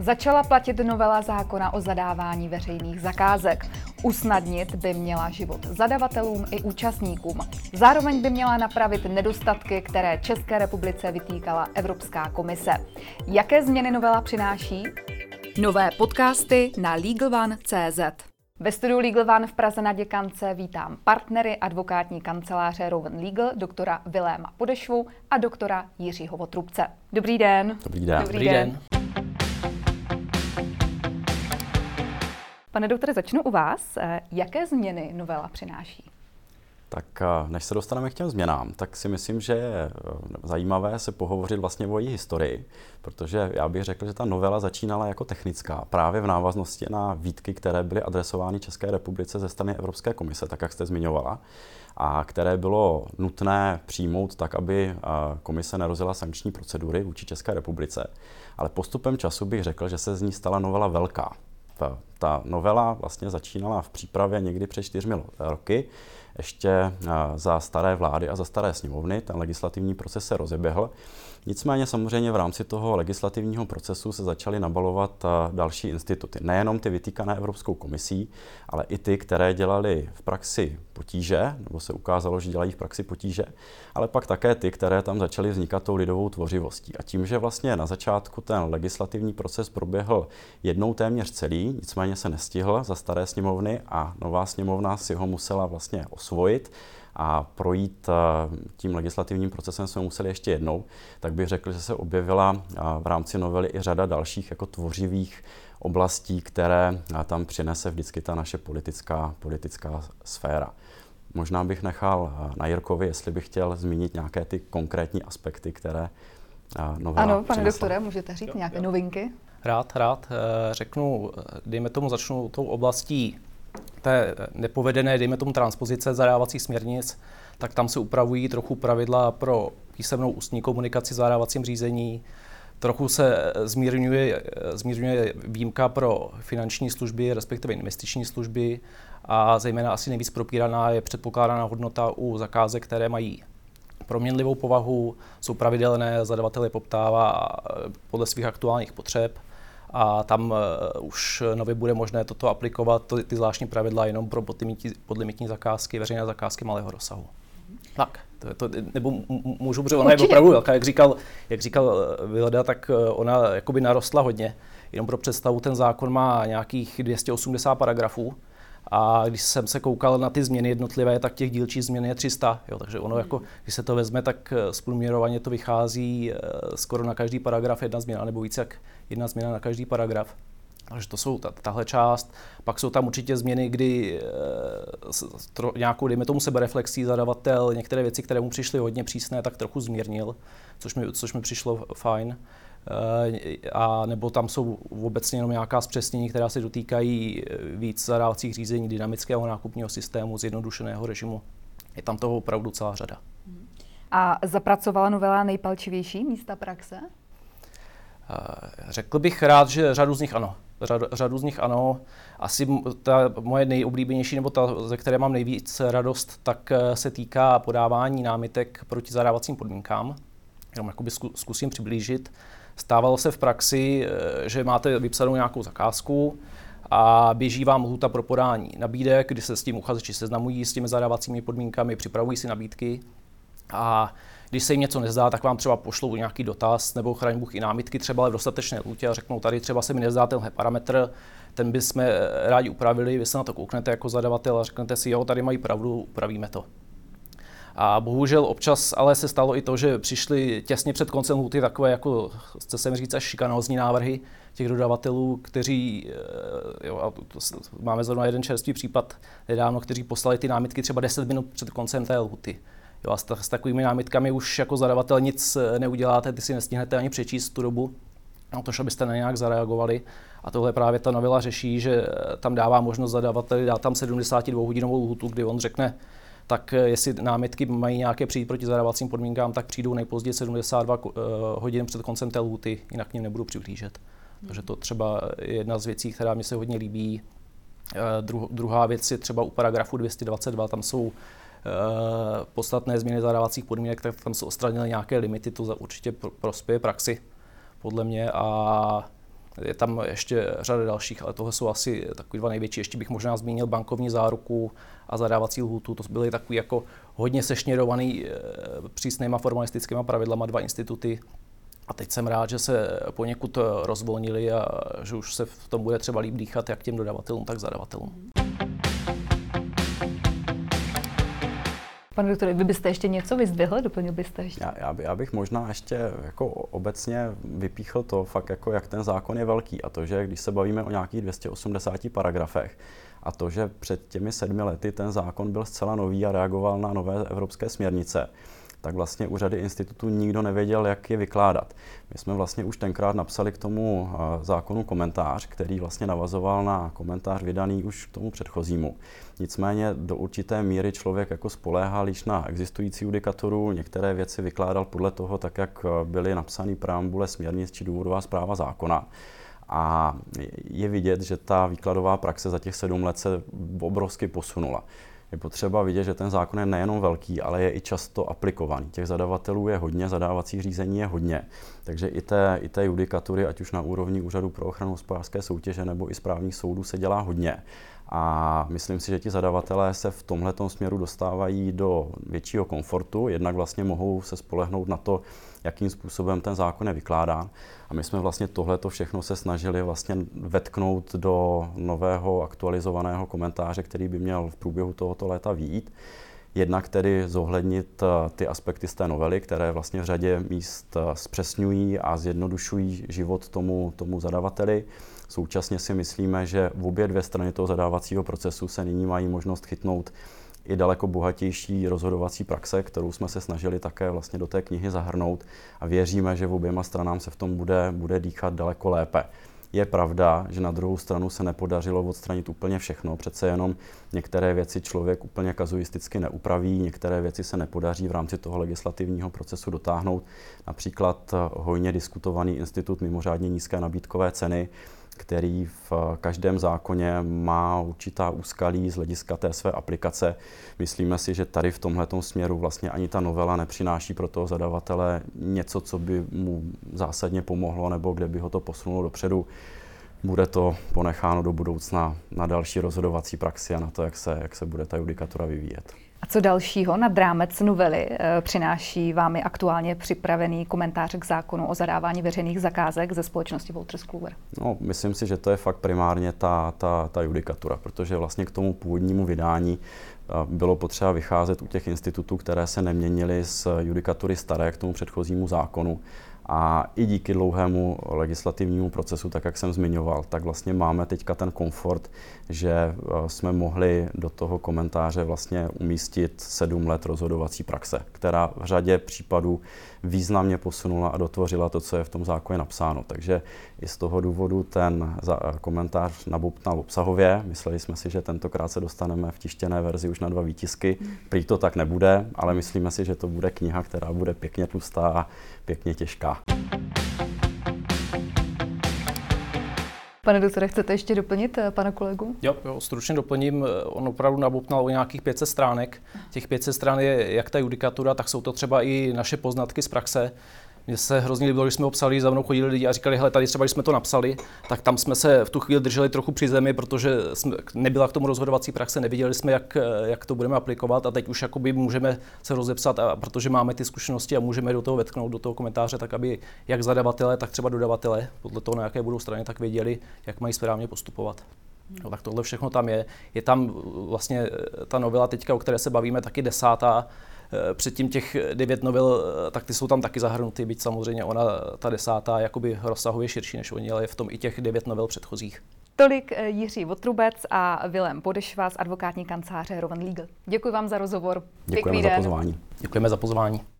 Začala platit novela zákona o zadávání veřejných zakázek. Usnadnit by měla život zadavatelům i účastníkům. Zároveň by měla napravit nedostatky, které České republice vytýkala Evropská komise. Jaké změny novela přináší? Nové podcasty na LegalOne.cz ve studiu Legal One v Praze na Děkance vítám partnery advokátní kanceláře Rowan Legal, doktora Viléma Podešvu a doktora Jiřího Votrubce. Dobrý den. Dobrý den. Dobrý, Dobrý den. Pane doktore, začnu u vás. Eh, jaké změny novela přináší? Tak eh, než se dostaneme k těm změnám, tak si myslím, že je eh, zajímavé se pohovořit vlastně o její historii, protože já bych řekl, že ta novela začínala jako technická právě v návaznosti na výtky, které byly adresovány České republice ze strany Evropské komise, tak jak jste zmiňovala, a které bylo nutné přijmout tak, aby komise nerozila sankční procedury vůči České republice. Ale postupem času bych řekl, že se z ní stala novela velká ta, ta novela vlastně začínala v přípravě někdy před čtyřmi roky, ještě eh, za staré vlády a za staré sněmovny. Ten legislativní proces se rozeběhl. Nicméně samozřejmě v rámci toho legislativního procesu se začaly nabalovat eh, další instituty. Nejenom ty vytýkané Evropskou komisí, ale i ty, které dělali v praxi potíže, nebo se ukázalo, že dělají v praxi potíže, ale pak také ty, které tam začaly vznikat tou lidovou tvořivostí. A tím, že vlastně na začátku ten legislativní proces proběhl jednou téměř celý, nicméně se nestihl za staré sněmovny a nová sněmovna si ho musela vlastně osvojit, a projít eh, tím legislativním procesem jsme museli ještě jednou, tak bych řekl, že se objevila eh, v rámci novely i řada dalších jako tvořivých oblastí, které eh, tam přinese vždycky ta naše politická, politická sféra. Možná bych nechal na Jirkovi, jestli bych chtěl zmínit nějaké ty konkrétní aspekty, které novela Ano, pane přinesla. doktore, můžete říct jo, nějaké jo. novinky? Rád, rád. Řeknu, dejme tomu, začnu tou oblastí té nepovedené, dejme tomu, transpozice zadávacích směrnic, tak tam se upravují trochu pravidla pro písemnou ústní komunikaci v zadávacím řízení, trochu se zmírňuje, zmírňuje výjimka pro finanční služby, respektive investiční služby a zejména asi nejvíc propíraná je předpokládaná hodnota u zakázek, které mají proměnlivou povahu, jsou pravidelné, zadavatel je poptává podle svých aktuálních potřeb a tam uh, už nově bude možné toto aplikovat, to, ty zvláštní pravidla jenom pro podlimitní, podlimitní zakázky, veřejné zakázky malého rozsahu. Tak, to, to, nebo můžu, protože ona je opravdu velká, jak říkal, jak říkal eh, Vilda, tak eh, ona jakoby narostla hodně. Jenom pro představu, ten zákon má nějakých 280 paragrafů, a když jsem se koukal na ty změny jednotlivé, tak těch dílčích změn je 300. Jo, takže ono, jako, když se to vezme, tak zprůměrovaně to vychází skoro na každý paragraf jedna změna, nebo více jak jedna změna na každý paragraf. Takže to jsou ta, tahle část. Pak jsou tam určitě změny, kdy e, tro, nějakou, dejme tomu sebereflexí, zadavatel některé věci, které mu přišly hodně přísné, tak trochu zmírnil, což mi, což mi přišlo fajn. E, a nebo tam jsou obecně jenom nějaká zpřesnění, která se dotýkají víc zadávacích řízení, dynamického nákupního systému, zjednodušeného režimu. Je tam toho opravdu celá řada. A zapracovala novela nejpalčivější místa praxe? Eh, řekl bych rád, že řadu z nich ano. Řad, řadu z nich ano. Asi ta moje nejoblíbenější, nebo ta, ze které mám nejvíc radost, tak eh, se týká podávání námitek proti zadávacím podmínkám. Jenom jakoby zkusím přiblížit. Stávalo se v praxi, eh, že máte vypsanou nějakou zakázku a běží vám lhuta pro podání nabídek, kdy se s tím uchazeči seznamují s těmi zadávacími podmínkami, připravují si nabídky a když se jim něco nezdá, tak vám třeba pošlou nějaký dotaz nebo chraň Bůh i námitky třeba v dostatečné lhůtě a řeknou, tady třeba se mi nezdá tenhle parametr, ten bychom eh, rádi upravili, vy se na to kouknete jako zadavatel a řeknete si, jo, tady mají pravdu, upravíme to. A bohužel občas ale se stalo i to, že přišly těsně před koncem lhuty takové, jako chce se mi říct, až šikanózní návrhy těch dodavatelů, kteří, eh, jo, a to, máme zrovna jeden čerstvý případ nedávno, kteří poslali ty námitky třeba 10 minut před koncem té lhuty. Jo, a s, takovými námitkami už jako zadavatel nic eh, neuděláte, ty si nestihnete ani přečíst tu dobu, na to, abyste na nějak zareagovali. A tohle právě ta novela řeší, že eh, tam dává možnost zadavateli dát tam 72 hodinovou lhutu, kdy on řekne, tak eh, jestli námitky mají nějaké přijít proti zadávacím podmínkám, tak přijdou nejpozději 72 hodin před koncem té lhuty, jinak k nebudu přihlížet. Takže to třeba je jedna z věcí, která mi se hodně líbí. druhá věc je třeba u paragrafu 222, tam jsou Eh, podstatné změny zadávacích podmínek, tak tam se odstranily nějaké limity, to určitě prospěje praxi, podle mě. A Je tam ještě řada dalších, ale tohle jsou asi takový dva největší. Ještě bych možná zmínil bankovní záruku a zadávací lhůtu. To byly takový jako hodně sešněrovaný eh, přísnýma formalistickými pravidlama dva instituty. A teď jsem rád, že se poněkud rozvolnili a že už se v tom bude třeba líp dýchat jak těm dodavatelům, tak zadavatelům. Pane doktore, vy byste ještě něco vyzdvihl, doplnil byste ještě? Já, já, by, já bych možná ještě jako obecně vypíchl to fakt, jako jak ten zákon je velký a to, že když se bavíme o nějakých 280 paragrafech a to, že před těmi sedmi lety ten zákon byl zcela nový a reagoval na nové evropské směrnice, tak vlastně u řady institutů nikdo nevěděl, jak je vykládat. My jsme vlastně už tenkrát napsali k tomu eh, zákonu komentář, který vlastně navazoval na komentář vydaný už k tomu předchozímu. Nicméně do určité míry člověk jako spoléhal již na existující judikaturu, některé věci vykládal podle toho, tak jak eh, byly napsány preambule směrnic či důvodová zpráva zákona. A je vidět, že ta výkladová praxe za těch sedm let se obrovsky posunula je potřeba vidět, že ten zákon je nejenom velký, ale je i často aplikovaný. Těch zadavatelů je hodně, zadávacích řízení je hodně. Takže i té, i té judikatury, ať už na úrovni Úřadu pro ochranu hospodářské soutěže nebo i správních soudů, se dělá hodně. A myslím si, že ti zadavatelé se v tomhle směru dostávají do většího komfortu, jednak vlastně mohou se spolehnout na to, jakým způsobem ten zákon je vykládán. A my jsme vlastně tohleto všechno se snažili vlastně vetknout do nového aktualizovaného komentáře, který by měl v průběhu tohoto léta výjít. Jednak tedy zohlednit eh, ty aspekty z té novely, které vlastně v řadě míst eh, zpřesňují a zjednodušují život tomu, tomu zadavateli. Současně si myslíme, že v obě dvě strany toho zadávacího procesu se nyní mají možnost chytnout i daleko bohatější rozhodovací praxe, kterou jsme se snažili také vlastně do té knihy zahrnout a věříme, že v oběma stranám se v tom bude, bude dýchat daleko lépe. Je pravda, že na druhou stranu se nepodařilo odstranit úplně všechno. Přece jenom některé věci člověk úplně kazuisticky neupraví, některé věci se nepodaří v rámci toho legislativního procesu dotáhnout. Například hojně diskutovaný institut mimořádně nízké nabídkové ceny, který v každém zákoně má určitá úskalí z hlediska té své aplikace. Myslíme si, že tady v tomhle směru vlastně ani ta novela nepřináší pro toho zadavatele něco, co by mu zásadně pomohlo nebo kde by ho to posunulo dopředu. Bude to ponecháno do budoucna na další rozhodovací praxi a na to, jak se, jak se bude ta judikatura vyvíjet. A co dalšího nad rámec novely eh, přináší vámi aktuálně připravený komentář k zákonu o zadávání veřejných zakázek ze společnosti Wolters Kluwer? No, myslím si, že to je fakt primárně ta, ta, ta judikatura, protože vlastně k tomu původnímu vydání eh, bylo potřeba vycházet u těch institutů, které se neměnily z judikatury staré k tomu předchozímu zákonu a i díky dlouhému legislativnímu procesu, tak jak jsem zmiňoval, tak vlastně máme teďka ten komfort, že eh, jsme mohli do toho komentáře vlastně umístit sedm let rozhodovací praxe, která v řadě případů významně posunula a dotvořila to, co je v tom zákoně napsáno. Takže i z toho důvodu ten komentář nabobtnal obsahově. Mysleli jsme si, že tentokrát se dostaneme v tištěné verzi už na dva výtisky. Prý to tak nebude, ale myslíme si, že to bude kniha, která bude pěkně tlustá a pěkně těžká. Pane doktore, chcete ještě doplnit eh, pana kolegu? Jo, jo, stručně doplním. Eh, on opravdu nabupnal o nějakých 500 stránek. Těch 500 stran je jak ta judikatura, tak jsou to třeba i naše poznatky z praxe. Mně se hrozně líbilo, když jsme ho psali, za mnou chodili lidi a říkali, hele, tady třeba, když jsme to napsali, tak tam jsme se v tu chvíli drželi trochu při zemi, protože jsme, nebyla k tomu rozhodovací praxe, neviděli jsme, jak, jak to budeme aplikovat a teď už jakoby můžeme se rozepsat, a protože máme ty zkušenosti a můžeme do toho vetknout, do toho komentáře, tak aby jak zadavatele, tak třeba dodavatele, podle toho, na jaké budou strany, tak věděli, jak mají správně postupovat. No, tak tohle všechno tam je. Je tam vlastně ta novela teďka, o které se bavíme, taky desátá, předtím těch devět novel, eh, tak ty jsou tam taky zahrnuty, byť samozřejmě ona, ta desátá, jakoby rozsahově širší než oni, ale je v tom i těch devět novel předchozích. Tolik eh, Jiří Votrubec a Vilém Podešva z advokátní kanceláře Rowan Legal. Děkuji vám za rozhovor. Děkujeme za pozvání. Děkujeme za pozvání.